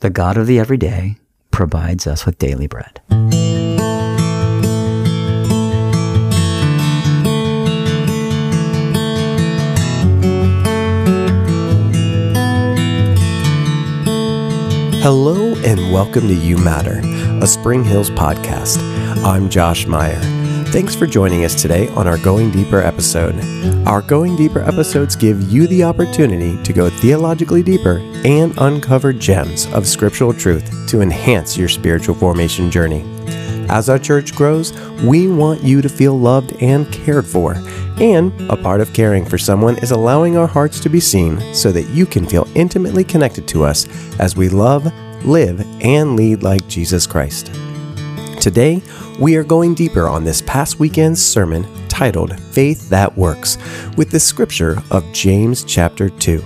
The God of the everyday provides us with daily bread. Hello and welcome to You Matter, a Spring Hills podcast. I'm Josh Meyer. Thanks for joining us today on our Going Deeper episode. Our Going Deeper episodes give you the opportunity to go theologically deeper and uncover gems of scriptural truth to enhance your spiritual formation journey. As our church grows, we want you to feel loved and cared for. And a part of caring for someone is allowing our hearts to be seen so that you can feel intimately connected to us as we love, live, and lead like Jesus Christ. Today, we are going deeper on this past weekend's sermon titled Faith That Works with the scripture of James chapter 2.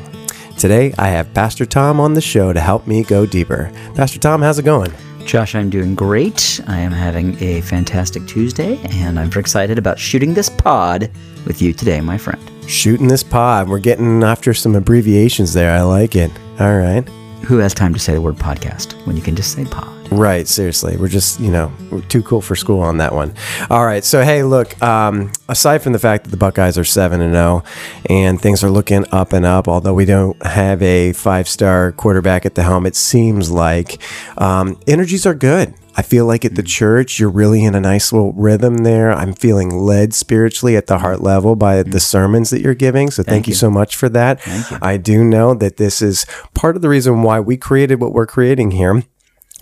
Today, I have Pastor Tom on the show to help me go deeper. Pastor Tom, how's it going? Josh, I'm doing great. I am having a fantastic Tuesday, and I'm very excited about shooting this pod with you today, my friend. Shooting this pod. We're getting after some abbreviations there. I like it. All right. Who has time to say the word podcast when you can just say pod? Right, seriously. We're just, you know, we're too cool for school on that one. All right. So, hey, look, um, aside from the fact that the Buckeyes are 7 and 0 and things are looking up and up, although we don't have a five star quarterback at the helm, it seems like um, energies are good. I feel like at the mm. church, you're really in a nice little rhythm there. I'm feeling led spiritually at the heart level by the mm. sermons that you're giving. So thank, Thank you. you. so much for that. I do know that this is part of the reason why we created what we're creating here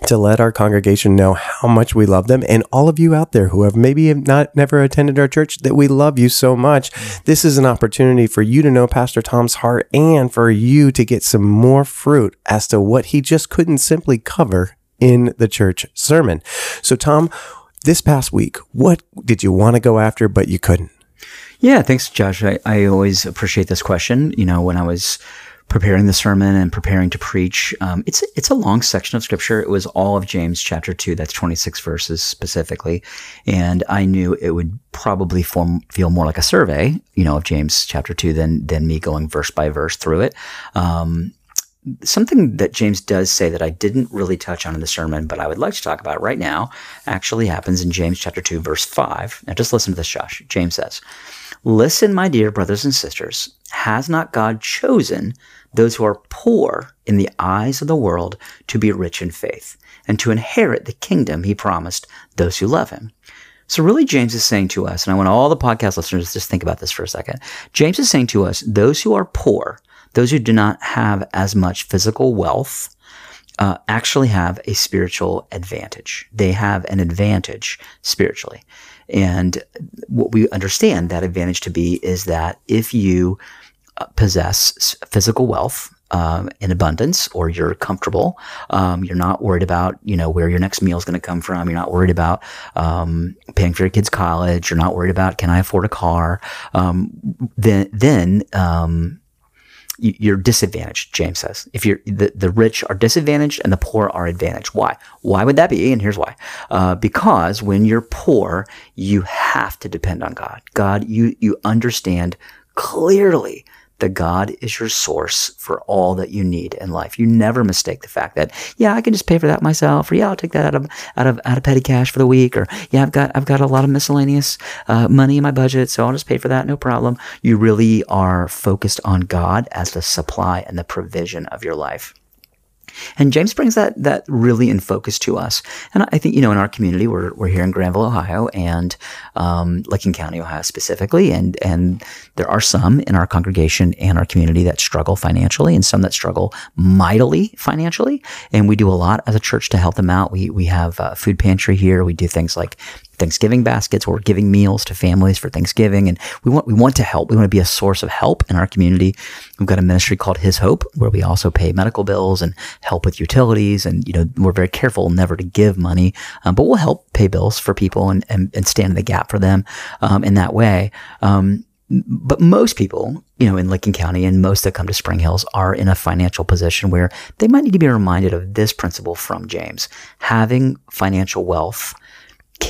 to let our congregation know how much we love them and all of you out there who have maybe have not never attended our church that we love you so much mm. this is an opportunity for you to know pastor tom's heart and for you to get some more fruit as to what he just couldn't simply cover in the church sermon so tom this past week what did you want to go after but you couldn't Yeah, thanks, Josh. I, I always appreciate this question. You know, when I was preparing the sermon and preparing to preach, um, it's it's a long section of scripture. It was all of James chapter two. That's twenty six verses specifically, and I knew it would probably form feel more like a survey, you know, of James chapter two than than me going verse by verse through it. Um, something that James does say that I didn't really touch on in the sermon, but I would like to talk about right now, actually happens in James chapter 2, verse 5. Now just listen to this, Josh. James says, Listen, my dear brothers and sisters, has not God chosen those who are poor in the eyes of the world to be rich in faith and to inherit the kingdom he promised those who love him? So really, James is saying to us, and I want all the podcast listeners to just think about this for a second. James is saying to us, those who are poor, those who do not have as much physical wealth, uh, actually have a spiritual advantage. They have an advantage spiritually. And what we understand that advantage to be is that if you uh, possess physical wealth, um, in abundance, or you're comfortable. Um, you're not worried about, you know, where your next meal is going to come from. You're not worried about um, paying for your kids' college. You're not worried about can I afford a car. Um, then, then um, you're disadvantaged. James says if you're the, the rich are disadvantaged and the poor are advantaged. Why? Why would that be? And here's why. Uh, because when you're poor, you have to depend on God. God, you you understand clearly that God is your source for all that you need in life. You never mistake the fact that, yeah, I can just pay for that myself, or yeah, I'll take that out of out of out of petty cash for the week, or yeah, I've got I've got a lot of miscellaneous uh, money in my budget, so I'll just pay for that, no problem. You really are focused on God as the supply and the provision of your life. And James brings that that really in focus to us. And I think you know in our community, we're we're here in Granville, Ohio, and um, Licking County, Ohio specifically, and and there are some in our congregation and our community that struggle financially, and some that struggle mightily financially. And we do a lot as a church to help them out. We we have a food pantry here. We do things like Thanksgiving baskets. We're giving meals to families for Thanksgiving, and we want we want to help. We want to be a source of help in our community. We've got a ministry called His Hope, where we also pay medical bills and help with utilities. And you know, we're very careful never to give money, um, but we'll help pay bills for people and and, and stand in the gap for them um, in that way. Um, but most people, you know, in Licking County and most that come to Spring Hills are in a financial position where they might need to be reminded of this principle from James. Having financial wealth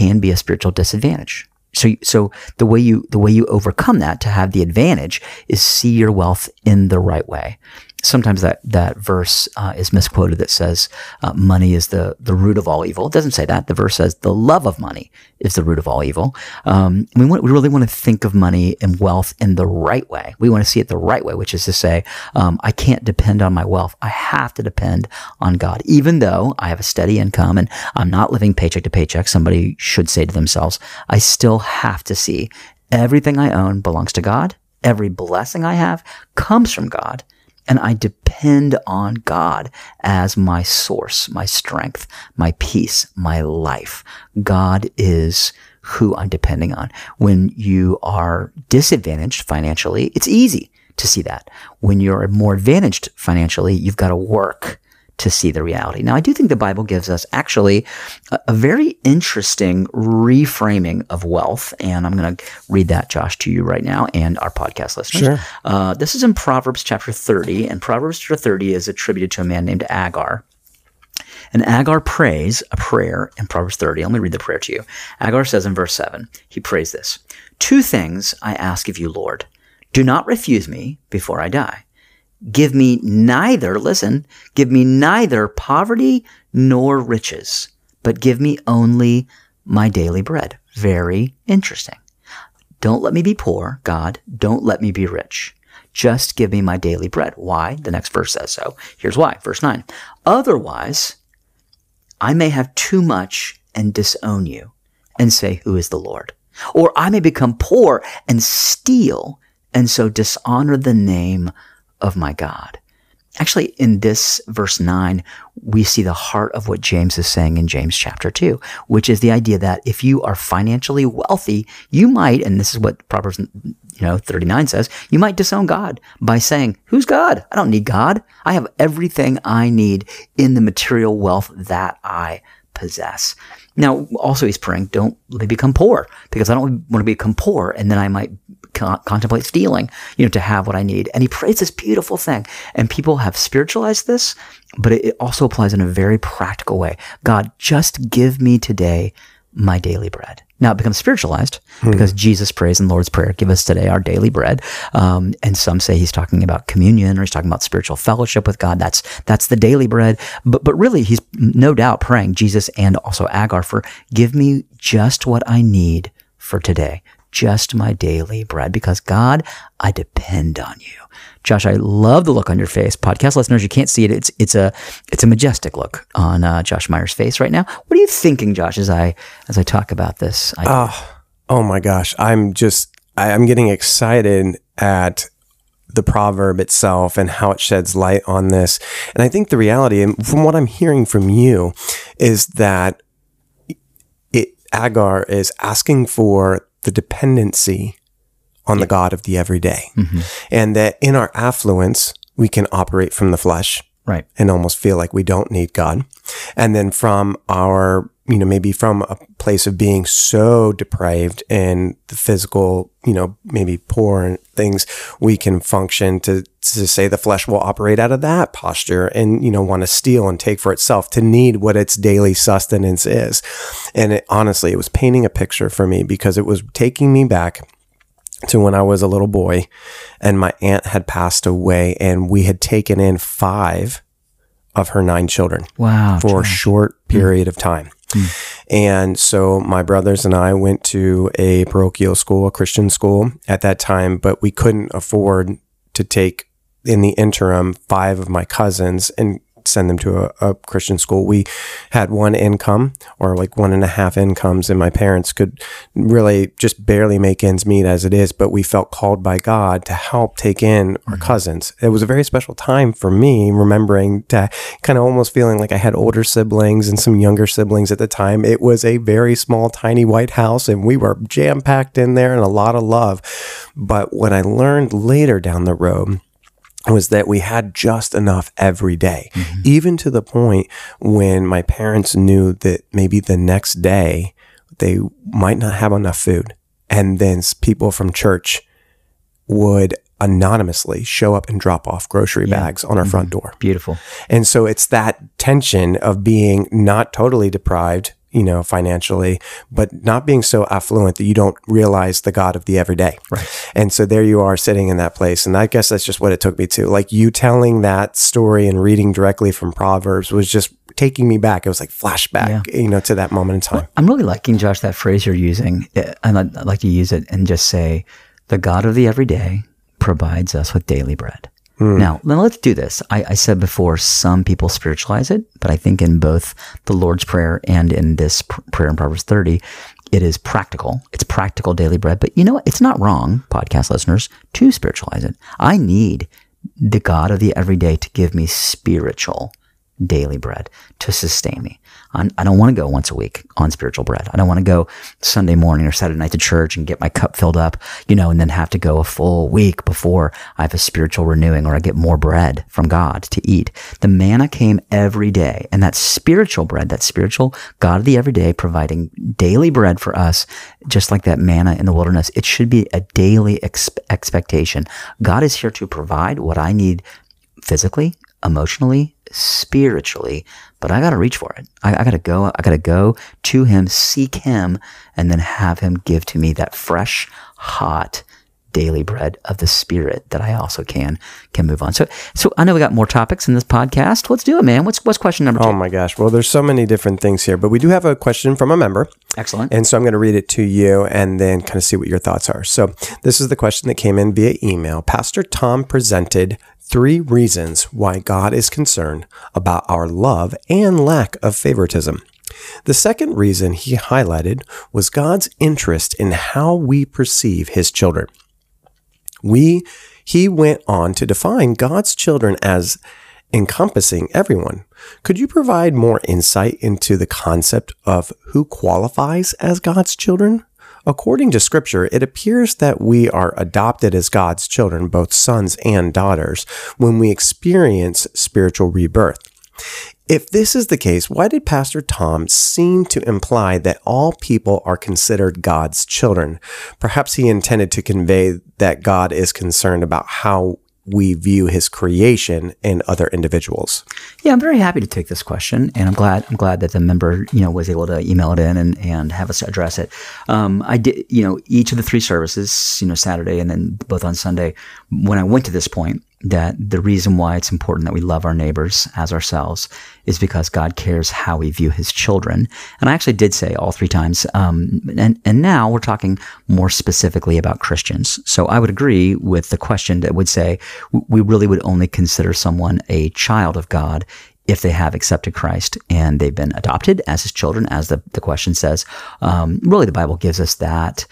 can be a spiritual disadvantage. So, so the way you the way you overcome that to have the advantage is see your wealth in the right way. Sometimes that that verse uh, is misquoted that says uh, money is the the root of all evil. It doesn't say that. The verse says the love of money is the root of all evil. Um, we want, we really want to think of money and wealth in the right way. We want to see it the right way, which is to say, um, I can't depend on my wealth. I have to depend on God, even though I have a steady income and I'm not living paycheck to paycheck. Somebody should say to themselves, I still have to see everything I own belongs to God. Every blessing I have comes from God and I depend on God as my source, my strength, my peace, my life. God is who I'm depending on. When you are disadvantaged financially, it's easy to see that. When you're more advantaged financially, you've got to work to see the reality. Now, I do think the Bible gives us actually a, a very interesting reframing of wealth. And I'm going to read that, Josh, to you right now and our podcast listeners. Sure. Uh, this is in Proverbs chapter 30, and Proverbs chapter 30 is attributed to a man named Agur. And Agur prays a prayer in Proverbs 30. Let me read the prayer to you. Agur says in verse 7, he prays this Two things I ask of you, Lord. Do not refuse me before I die. Give me neither, listen, give me neither poverty nor riches, but give me only my daily bread. Very interesting. Don't let me be poor, God. Don't let me be rich. Just give me my daily bread. Why? The next verse says so. Here's why. Verse 9. Otherwise, I may have too much and disown you and say, Who is the Lord? Or I may become poor and steal and so dishonor the name of my God. Actually, in this verse 9, we see the heart of what James is saying in James chapter 2, which is the idea that if you are financially wealthy, you might, and this is what Proverbs you know 39 says, you might disown God by saying, Who's God? I don't need God. I have everything I need in the material wealth that I possess. Now, also he's praying, don't let me become poor because I don't want to become poor and then I might contemplate stealing, you know, to have what I need. And he prays this beautiful thing. And people have spiritualized this, but it also applies in a very practical way. God, just give me today my daily bread. Now it becomes spiritualized hmm. because Jesus prays in Lord's Prayer, give us today our daily bread. Um, and some say he's talking about communion or he's talking about spiritual fellowship with God. That's, that's the daily bread. But, but really he's no doubt praying Jesus and also Agur for give me just what I need for today just my daily bread because God, I depend on you. Josh, I love the look on your face. Podcast listeners, you can't see it. It's it's a it's a majestic look on uh, Josh Meyer's face right now. What are you thinking, Josh, as I as I talk about this? I, oh, oh my gosh, I'm just I, I'm getting excited at the proverb itself and how it sheds light on this. And I think the reality, and from what I'm hearing from you, is that it Agur is asking for the dependency on yeah. the God of the everyday. Mm-hmm. And that in our affluence, we can operate from the flesh. Right. And almost feel like we don't need God. And then from our you know, maybe from a place of being so deprived and the physical, you know, maybe poor and things, we can function to, to say the flesh will operate out of that posture and, you know, want to steal and take for itself to need what its daily sustenance is. And it, honestly, it was painting a picture for me because it was taking me back to when I was a little boy and my aunt had passed away and we had taken in five of her nine children. Wow. For a short period mm. of time. And so my brothers and I went to a parochial school, a Christian school at that time, but we couldn't afford to take in the interim five of my cousins and send them to a, a, Christian school. We had one income or like one and a half incomes, and my parents could really just barely make ends meet as it is. But we felt called by God to help take in our mm-hmm. cousins. It was a very special time for me, remembering to kind of almost feeling like I had older siblings and some younger siblings at the time. It was a very small, tiny white house, and we were jam packed in there and a lot of love. But what I learned later down the road, was that we had just enough every day, mm-hmm. even to the point when my parents knew that maybe the next day they might not have enough food. And then people from church would anonymously show up and drop off grocery yeah. bags on our mm-hmm. front door. Beautiful. And so it's that tension of being not totally deprived you know, financially, but not being so affluent that you don't realize the God of the everyday. Right. And so there you are sitting in that place. And I guess that's just what it took me to. Like you telling that story and reading directly from Proverbs was just taking me back. It was like flashback, you know, to that moment in time. I'm really liking, Josh, that phrase you're using. Uh, I'd I'd like to use it and just say, the God of the everyday provides us with daily bread. Hmm. Now, now let's do this. I, I said before, some people spiritualize it, but I think in both the Lord's Prayer and in this pr- prayer in Proverbs 30, it is practical. It's practical daily bread. But you know what? It's not wrong, podcast listeners, to spiritualize it. I need the God of the everyday to give me spiritual daily bread to sustain me. I'm, I don't want to go once a week on spiritual bread. I don't want to go Sunday morning or Saturday night to church and get my cup filled up, you know, and then have to go a full week before I have a spiritual renewing or I get more bread from God to eat. The manna came every day and that spiritual bread, that spiritual God of the everyday providing daily bread for us, just like that manna in the wilderness. It should be a daily ex- expectation. God is here to provide what I need physically, emotionally, spiritually, but I got to reach for it. I, I got to go, I got to go to him, seek him, and then have him give to me that fresh, hot, daily bread of the spirit that I also can can move on. So so I know we got more topics in this podcast. Let's do it, man. What's what's question number two? Oh my gosh. Well, there's so many different things here, but we do have a question from a member. Excellent. And so I'm going to read it to you and then kind of see what your thoughts are. So this is the question that came in via email. Pastor Tom presented three reasons why God is concerned about our love and lack of favoritism. The second reason he highlighted was God's interest in how we perceive his children. We, he went on to define God's children as encompassing everyone. Could you provide more insight into the concept of who qualifies as God's children? According to scripture, it appears that we are adopted as God's children, both sons and daughters, when we experience spiritual rebirth. If this is the case, why did Pastor Tom seem to imply that all people are considered God's children? Perhaps he intended to convey that God is concerned about how we view his creation and other individuals. Yeah, I'm very happy to take this question, and I'm glad I'm glad that the member you know was able to email it in and, and have us address it. Um, I did you know each of the three services, you know Saturday and then both on Sunday. When I went to this point, that the reason why it's important that we love our neighbors as ourselves is because God cares how we view His children. And I actually did say all three times. Um, and and now we're talking more specifically about Christians. So I would agree with the question that would say we really would only consider someone a child of God if they have accepted Christ and they've been adopted as his children, as the, the question says. Um, really, the Bible gives us that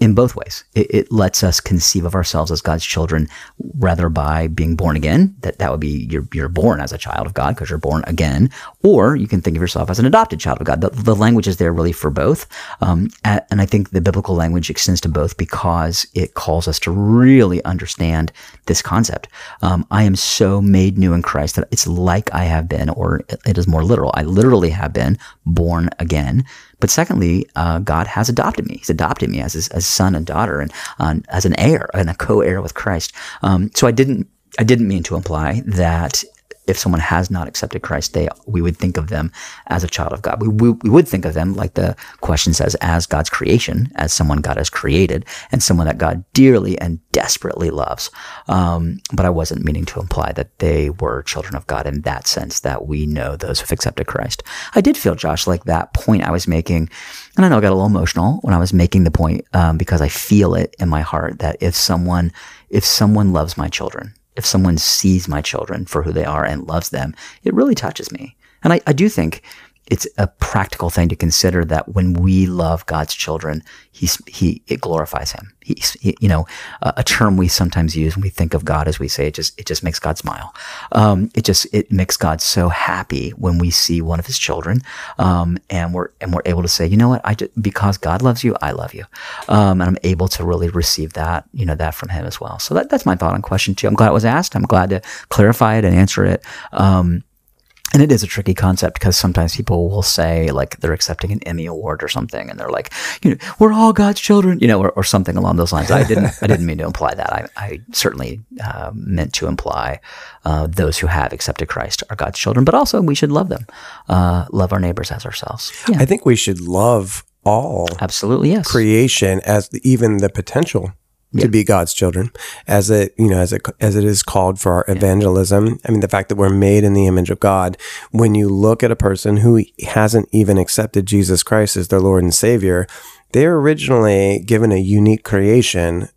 in both ways. It, it, lets us conceive of ourselves as God's children, rather by being born again. That that would be you're you're born as a child of God because you're born again, or you can think of yourself as an adopted child of God. The, the language is there really for both, um, and I think the biblical language extends to both because it calls us to really understand this concept. Um, I am so made new in Christ that it's like I have been, or it is more literal. I literally have been born again. But secondly, uh, God has adopted me. He's adopted me as his, as son and daughter, and uh, as an heir and a co-heir with Christ. Um, so I didn't I didn't mean to imply that if someone has not accepted Christ, they we would think of them as a child of God. We, we, we, would think of them, like the question says, as God's creation, as someone God has created, and someone that God dearly and desperately loves. Um, but I wasn't meaning to imply that they were children of God in that sense, that we know those who've accepted Christ. I did feel, Josh, like that point I was making, and I know I got a little emotional when I was making the point um, because I feel it in my heart that if someone, if someone loves my children, if someone sees my children for who they are and loves them, it really touches me. And I, I do think it's a practical thing to consider that when we love God's children, he's, he, it glorifies him. He's, he, you know, a, a, term we sometimes use when we think of God, as we say, it just, it just makes God smile. Um, it just, it makes God so happy when we see one of his children. Um, and we're, and we're able to say, you know what? I just, because God loves you, I love you. Um, and I'm able to really receive that, you know, that from him as well. So that, that's my thought on question two. I'm glad it was asked. I'm glad to clarify it and answer it. Um, and it is a tricky concept because sometimes people will say like they're accepting an Emmy award or something, and they're like, you know, we're all God's children, you know, or, or something along those lines. I didn't, I didn't mean to imply that. I, I certainly uh, meant to imply uh, those who have accepted Christ are God's children, but also we should love them, uh, love our neighbors as ourselves. Yeah. I think we should love all absolutely yes creation as the, even the potential to be God's children, as it you know as it as it is called for our evangelism. I mean, the fact that we're made in the image of God. When you look at a person who hasn't even accepted Jesus Christ as their Lord and Savior, they're originally given a unique creation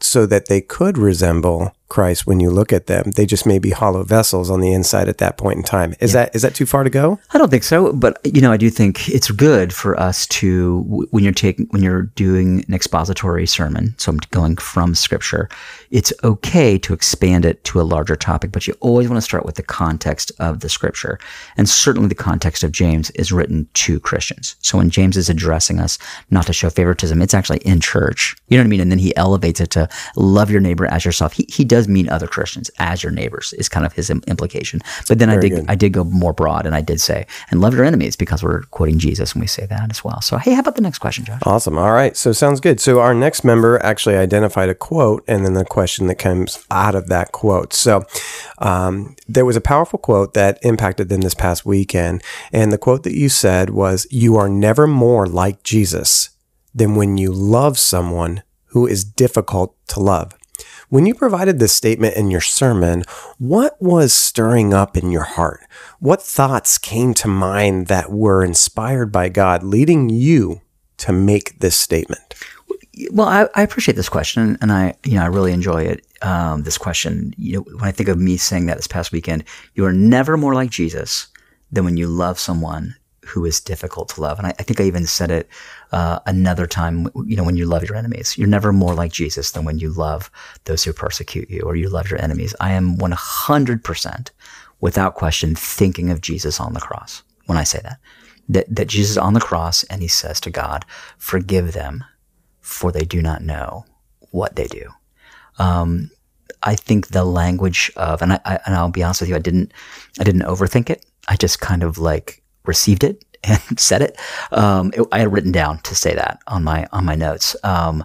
so that they could resemble Christ when you look at them. They just may be hollow vessels on the inside at that point in time. Is yeah. that is that too far to go? I don't think so, but you know, I do think it's good for us to when you're taking when you're doing an expository sermon, so I'm going from scripture, it's okay to expand it to a larger topic, but you always want to start with the context of the scripture. And certainly the context of James is written to Christians. So when James is addressing us not to show favoritism, it's actually in church. You know what I mean? And then he elevates it to love your neighbor as yourself. He he does does mean other Christians as your neighbors is kind of his implication. But then Very I did good. I did go more broad and I did say and love your enemies because we're quoting Jesus when we say that as well. So hey, how about the next question, Josh? Awesome. All right. So sounds good. So our next member actually identified a quote and then the question that comes out of that quote. So um, there was a powerful quote that impacted them this past weekend, and the quote that you said was, "You are never more like Jesus." Than when you love someone who is difficult to love. When you provided this statement in your sermon, what was stirring up in your heart? What thoughts came to mind that were inspired by God, leading you to make this statement? Well, I, I appreciate this question, and I, you know, I really enjoy it. Um, this question, you know, when I think of me saying that this past weekend, you are never more like Jesus than when you love someone who is difficult to love. And I, I think I even said it uh, another time, you know, when you love your enemies. You're never more like Jesus than when you love those who persecute you or you love your enemies. I am 100% without question thinking of Jesus on the cross when I say that. That, that Jesus is on the cross and he says to God, forgive them for they do not know what they do. Um, I think the language of, and I, I, and I'll be honest with you, I didn't, I didn't overthink it. I just kind of like received it and said it. Um, it. I had written down to say that on my on my notes. Um,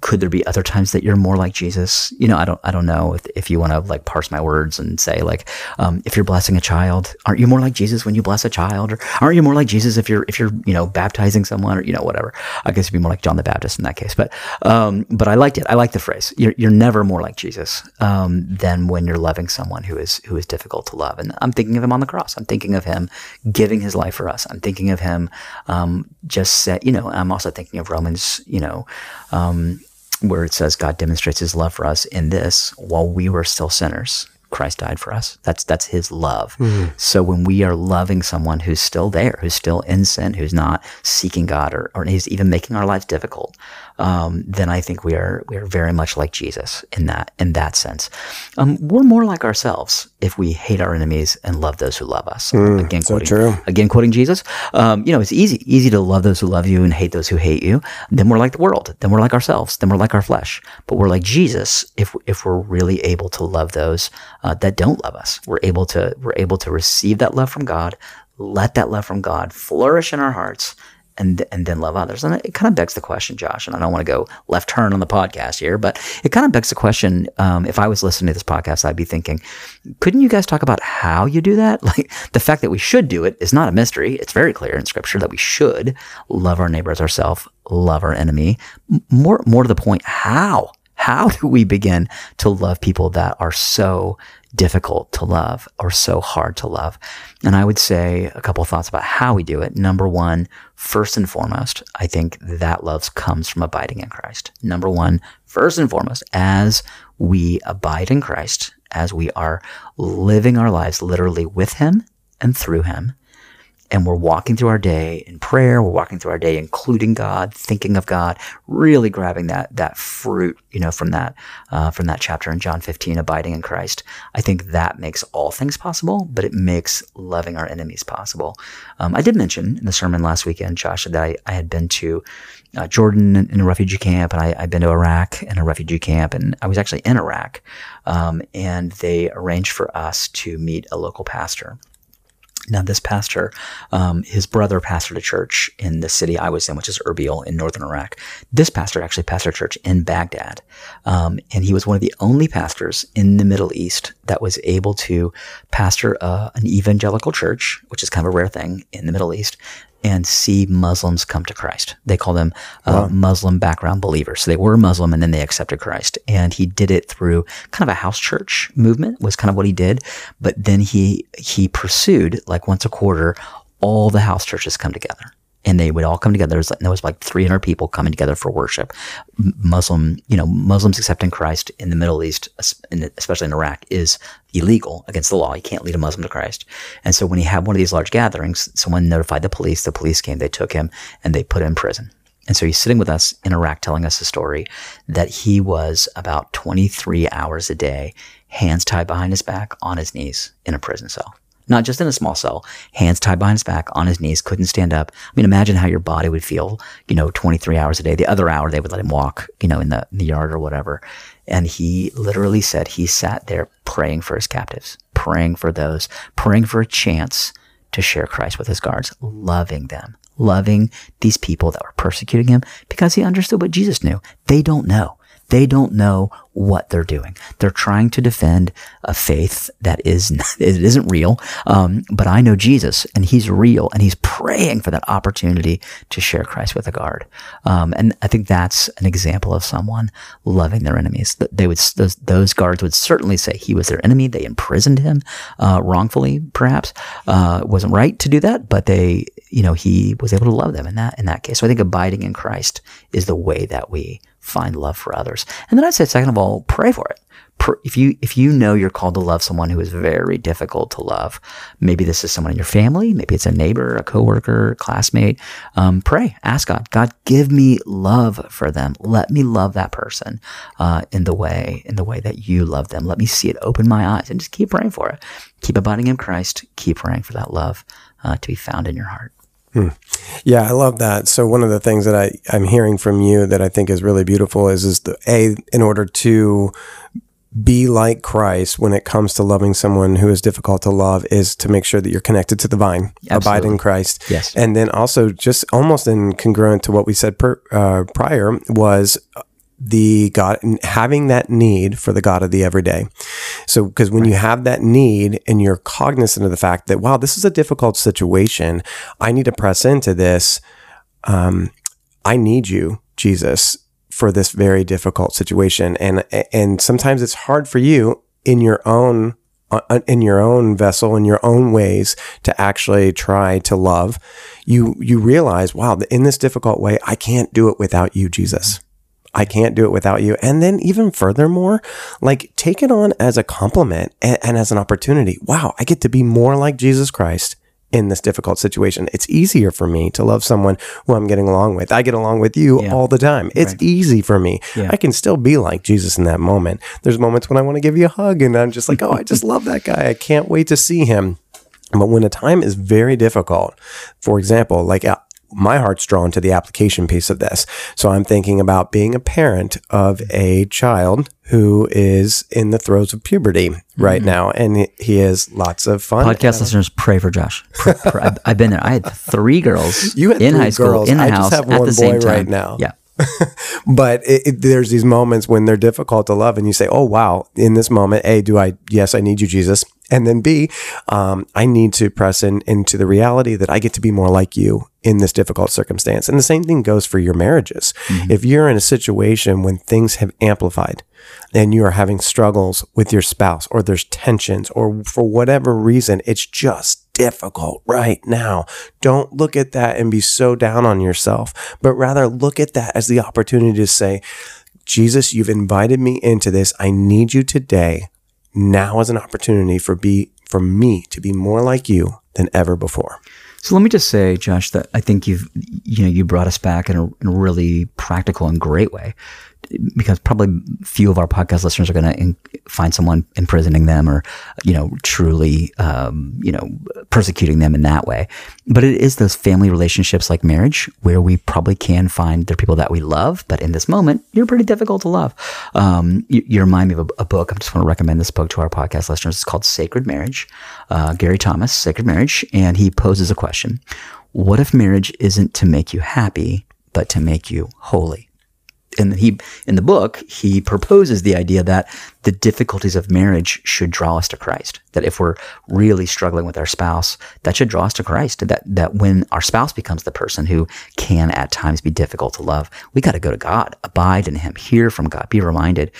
could there be other times that you're more like Jesus? You know, I don't, I don't know if, if you want to like parse my words and say like, um, if you're blessing a child, aren't you more like Jesus when you bless a child, or aren't you more like Jesus if you're if you're you know baptizing someone, or you know whatever? I guess you'd be more like John the Baptist in that case. But um, but I liked it. I like the phrase. You're you're never more like Jesus um, than when you're loving someone who is who is difficult to love. And I'm thinking of him on the cross. I'm thinking of him giving his life for us. I'm thinking of him um, just. You know, I'm also thinking of Romans. You know. Um, Um, where it says God demonstrates his love for us in this while we were still sinners. Christ died for us. That's that's his love. Mm-hmm. So when we are loving someone who's still there, who's still in sin, who's not seeking God or, or is even making our lives difficult, um, then I think we are we are very much like Jesus in that in that sense. Um, we're more like ourselves if we hate our enemies and love those who love us. Mm, again, so quoting, true. Again, quoting Jesus. Um, you know, it's easy easy to love those who love you and hate those who hate you. Then we're like the world. Then we're like ourselves. Then we're like our flesh. But we're like Jesus if if we're really able to love those uh, that don't love us. We're able to we're able to receive that love from God. Let that love from God flourish in our hearts and and then love others. And it kind of begs the question, Josh. And I don't want to go left turn on the podcast here, but it kind of begs the question. Um, if I was listening to this podcast, I'd be thinking, couldn't you guys talk about how you do that? Like the fact that we should do it is not a mystery. It's very clear in Scripture that we should love our neighbor as ourselves, love our enemy. More more to the point, how how do we begin to love people that are so difficult to love or so hard to love? And I would say a couple thoughts about how we do it. Number one, first and foremost, I think that love comes from abiding in Christ. Number one, first and foremost, as we abide in Christ, as we are living our lives literally with Him and through Him, and we're walking through our day in prayer. We're walking through our day, including God, thinking of God, really grabbing that that fruit, you know, from that uh, from that chapter in John 15, abiding in Christ. I think that makes all things possible, but it makes loving our enemies possible. Um, I did mention in the sermon last weekend, Josh, that I, I had been to uh, Jordan in a refugee camp, and I've been to Iraq in a refugee camp, and I was actually in Iraq, um, and they arranged for us to meet a local pastor Now, this pastor, um, his brother pastored a church in the city I was in, which is Erbil in northern Iraq. This pastor actually pastored a church in Baghdad. Um, and he was one of the only pastors in the Middle East that was able to pastor uh, an evangelical church, which is kind of a rare thing in the Middle East, and see Muslims come to Christ. They call them uh, wow. Muslim background believers. So they were Muslim and then they accepted Christ. And he did it through kind of a house church movement was kind of what he did. But then he he pursued like once a quarter all the house churches come together and they would all come together. There was, there was like 300 people coming together for worship. Muslim, you know, Muslims accepting Christ in the Middle East, especially in Iraq, is illegal against the law. You can't lead a Muslim to Christ. And so when he had one of these large gatherings, someone notified the police. The police came, they took him, and they put him in prison. And so he's sitting with us in Iraq telling us a story that he was about 23 hours a day, hands tied behind his back on his knees in a prison cell not just in a small cell, hands tied behind his back, on his knees, couldn't stand up. I mean, imagine how your body would feel, you know, 23 hours a day. The other hour, they would let him walk, you know, in the, in the yard or whatever. And he literally said he sat there praying for his captives, praying for those, praying for a chance to share Christ with his guards, loving them, loving these people that were persecuting him because he understood what Jesus knew. They don't know. They don't know what they're doing. They're trying to defend a faith that is it isn't real. Um, but I know Jesus, and He's real, and He's praying for that opportunity to share Christ with a guard. Um, and I think that's an example of someone loving their enemies. They would those, those guards would certainly say he was their enemy. They imprisoned him uh, wrongfully, perhaps. Uh, wasn't right to do that, but they, you know, he was able to love them in that in that case. So I think abiding in Christ is the way that we find love for others. And then I'd say, second of all, pray for it. If you if you know you're called to love someone who is very difficult to love, maybe this is someone in your family, maybe it's a neighbor, a coworker, classmate. Um, pray, ask God, God, give me love for them. Let me love that person uh, in the way in the way that you love them. Let me see it. Open my eyes and just keep praying for it. Keep abiding in Christ. Keep praying for that love uh, to be found in your heart. Hmm. Yeah, I love that. So one of the things that I, I'm hearing from you that I think is really beautiful is is the a in order to be like Christ when it comes to loving someone who is difficult to love is to make sure that you're connected to the vine, Absolutely. abide in Christ. Yes. And then also just almost in congruent to what we said per, uh, prior was the God, having that need for the God of the everyday. So, because when right. you have that need and you're cognizant of the fact that, wow, this is a difficult situation, I need to press into this. Um, I need you, Jesus, for this very difficult situation. And, and sometimes it's hard for you in your own uh, in your own vessel in your own ways to actually try to love you you realize wow in this difficult way i can't do it without you jesus I can't do it without you. And then even furthermore, like take it on as a compliment and, and, as an opportunity. Wow, I get to be more like Jesus Christ in this difficult situation. It's easier for me to love someone who I'm getting along with. I get along with you yeah. all the time. It's right. easy for me. Yeah. I can still be like Jesus in that moment. There's moments when I want to give you a hug and I'm just like, oh, I just love that guy. I can't wait to see him. But when a time is very difficult, for example, like uh, my heart's drawn to the application piece of this. So I'm thinking about being a parent of a child who is in the throes of puberty right mm-hmm. now, and he has lots of fun. Podcast listeners, pray for Josh. Pray, pray. I've, I've, been there. I had three girls you had in high school, girls. in the I house just have at one the same boy time. right now. Yeah. but it, it, there's these moments when they're difficult to love, and you say, "Oh wow!" In this moment, a do I? Yes, I need you, Jesus. And then B, um, I need to press in into the reality that I get to be more like you in this difficult circumstance. And the same thing goes for your marriages. Mm-hmm. If you're in a situation when things have amplified and you are having struggles with your spouse or there's tensions or for whatever reason, it's just difficult right now. Don't look at that and be so down on yourself, but rather look at that as the opportunity to say, Jesus, you've invited me into this. I need you today. Now is an opportunity for be for me to be more like you than ever before. So let me just say, Josh, that I think you've you know you brought us back in a, in a really practical and great way. Because probably few of our podcast listeners are going to find someone imprisoning them or, you know, truly, um, you know, persecuting them in that way. But it is those family relationships like marriage where we probably can find the people that we love, but in this moment, you're pretty difficult to love. Um, you, you, remind me of a, a, book. I just want to recommend this book to our podcast listeners. It's called Sacred Marriage. Uh, Gary Thomas, Sacred Marriage, and he poses a question: What if marriage isn't to make you happy, but to make you holy? And he in the book he proposes the idea that the difficulties of marriage should draw us to Christ. That if we're really struggling with our spouse, that should draw us to Christ. That that when our spouse becomes the person who can at times be difficult to love, we got to go to God, abide in Him, hear from God, be reminded.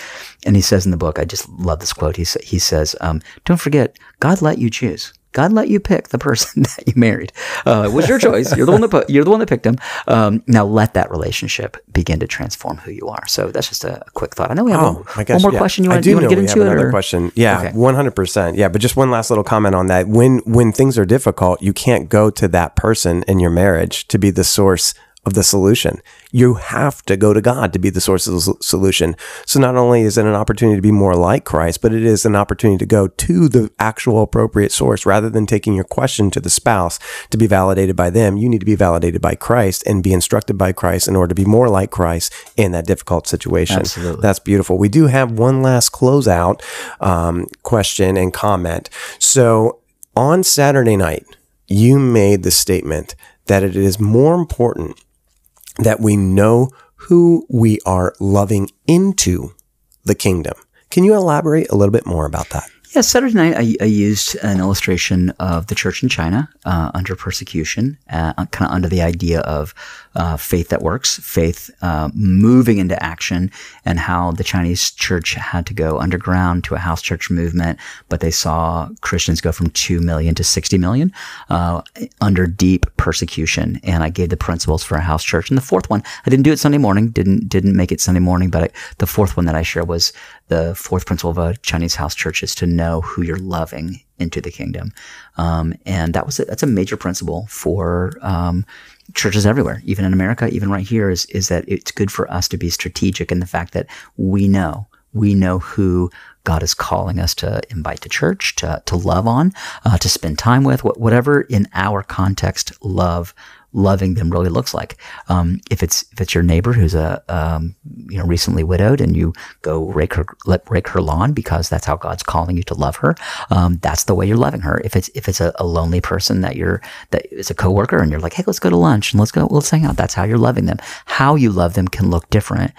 And he says in the book, I just love this quote. He he says, um, "Don't forget, God let you choose." God let you pick the person that you married. Uh, it was your choice. You're the one that put, you're the one that picked him. Um, now let that relationship begin to transform who you are. So that's just a, quick thought. I know we have oh, one, more yeah. question. You want, to get into another it? question. Yeah, one hundred percent. Yeah, but just one last little comment on that. When when things are difficult, you can't go to that person in your marriage to be the source of the solution. You have to go to God to be the source of the solution. So not only is it an opportunity to be more like Christ, but it is an opportunity to go to the actual appropriate source rather than taking your question to the spouse to be validated by them. You need to be validated by Christ and be instructed by Christ in order to be more like Christ in that difficult situation. Absolutely. That's beautiful. We do have one last closeout um, question and comment. So on Saturday night, you made the statement that it is more important that we know who we are loving into the kingdom. Can you elaborate a little bit more about that? Yeah, Saturday night I, I used an illustration of the church in China uh, under persecution, uh, kind of under the idea of uh, faith that works, faith uh, moving into action, and how the Chinese church had to go underground to a house church movement, but they saw Christians go from 2 million to 60 million uh, under deep persecution. And I gave the principles for a house church. And the fourth one, I didn't do it Sunday morning, didn't didn't make it Sunday morning, but I, the fourth one that I shared was the fourth principle of a Chinese house church is to know who you're loving into the kingdom. Um, and that was a, that's a major principle for um, churches everywhere, even in America, even right here, is is that it's good for us to be strategic in the fact that we know we know who God is calling us to invite to church, to to love on, uh, to spend time with, whatever in our context love loving them really looks like. Um, if it's if it's your neighbor who's a um, you know recently widowed and you go rake her let rake her lawn because that's how God's calling you to love her, um, that's the way you're loving her. If it's if it's a, a, lonely person that you're that is a coworker and you're like, hey, let's go to lunch and let's go let's hang out. That's how you're loving them. How you love them can look different,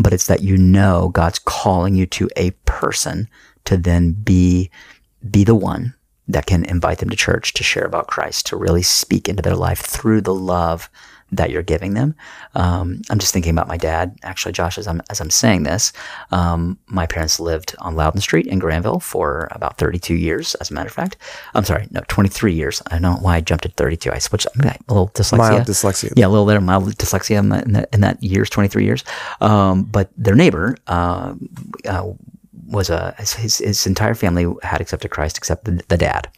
but it's that you know God's calling you to a person to then be be the one that can invite them to church to share about Christ, to really speak into their life through the love that you're giving them. Um, I'm just thinking about my dad. Actually, Josh, as I'm as I'm saying this, um, my parents lived on Loudon Street in Granville for about 32 years. As a matter of fact, I'm sorry, no, 23 years. I don't know why I jumped at 32. I switched a little dyslexia. Mild dyslexia. Yeah, a little bit of mild dyslexia in that, in that year's 23 years. Um, but their neighbor. Uh, uh, was a his, his entire family had accepted Christ except the, the dad.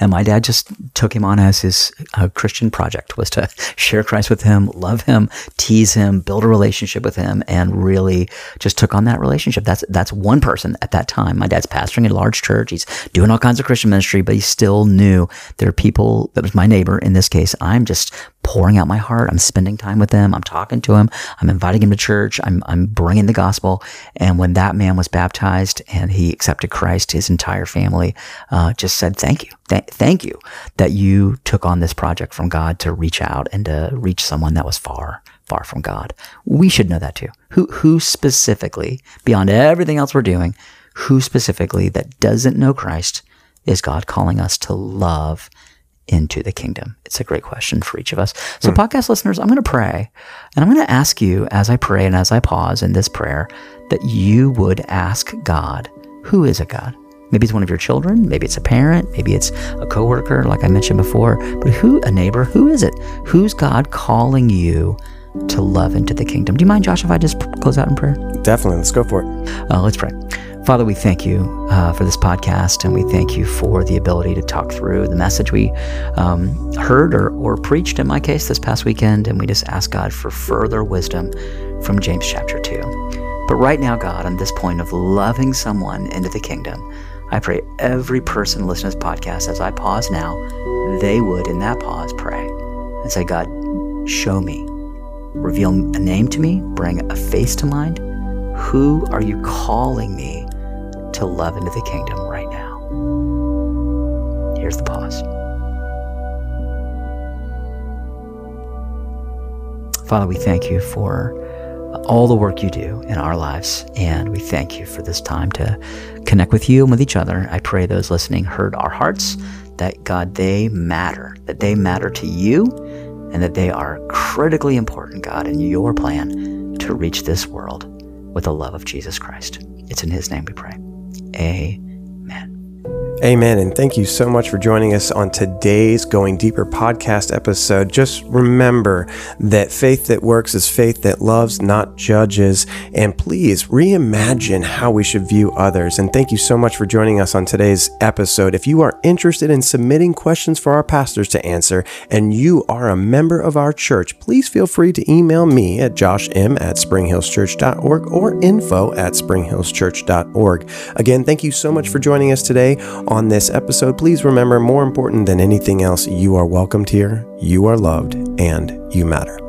And my dad just took him on as his uh, Christian project was to share Christ with him, love him, tease him, build a relationship with him, and really just took on that relationship. That's that's one person at that time. My dad's pastoring a large church. He's doing all kinds of Christian ministry, but he still knew there are people that was my neighbor in this case. I'm just pouring out my heart. I'm spending time with them. I'm talking to him. I'm inviting him to church. I'm, I'm bringing the gospel. And when that man was baptized and he accepted Christ, his entire family uh, just said, thank you. Th- thank you that you took on this project from God to reach out and to reach someone that was far, far from God. We should know that too. Who, who specifically, beyond everything else we're doing, who specifically that doesn't know Christ is God calling us to love into the kingdom? It's a great question for each of us. So, mm. podcast listeners, I'm going to pray and I'm going to ask you as I pray and as I pause in this prayer that you would ask God, who is a God? Maybe it's one of your children, maybe it's a parent, maybe it's a coworker, like I mentioned before, but who, a neighbor, who is it? Who's God calling you to love into the kingdom? Do you mind, Josh, if I just close out in prayer? Definitely. Let's go for it. Uh, let's pray. Father, we thank you uh, for this podcast and we thank you for the ability to talk through the message we um, heard or, or preached in my case this past weekend. And we just ask God for further wisdom from James chapter 2. But right now, God, on this point of loving someone into the kingdom, I pray every person listening to this podcast, as I pause now, they would in that pause pray and say, God, show me, reveal a name to me, bring a face to mind. Who are you calling me to love into the kingdom right now? Here's the pause. Father, we thank you for all the work you do in our lives, and we thank you for this time to connect with you and with each other. I pray those listening heard our hearts, that God, they matter, that they matter to you, and that they are critically important, God, in your plan to reach this world with the love of Jesus Christ. It's in his name we pray. Amen. Amen. And thank you so much for joining us on today's Going Deeper podcast episode. Just remember that faith that works is faith that loves, not judges. And please reimagine how we should view others. And thank you so much for joining us on today's episode. If you are interested in submitting questions for our pastors to answer and you are a member of our church, please feel free to email me at joshm at springhillschurch.org or info at springhillschurch.org. Again, thank you so much for joining us today on this episode, please remember more important than anything else, you are welcomed here, you are loved, and you matter.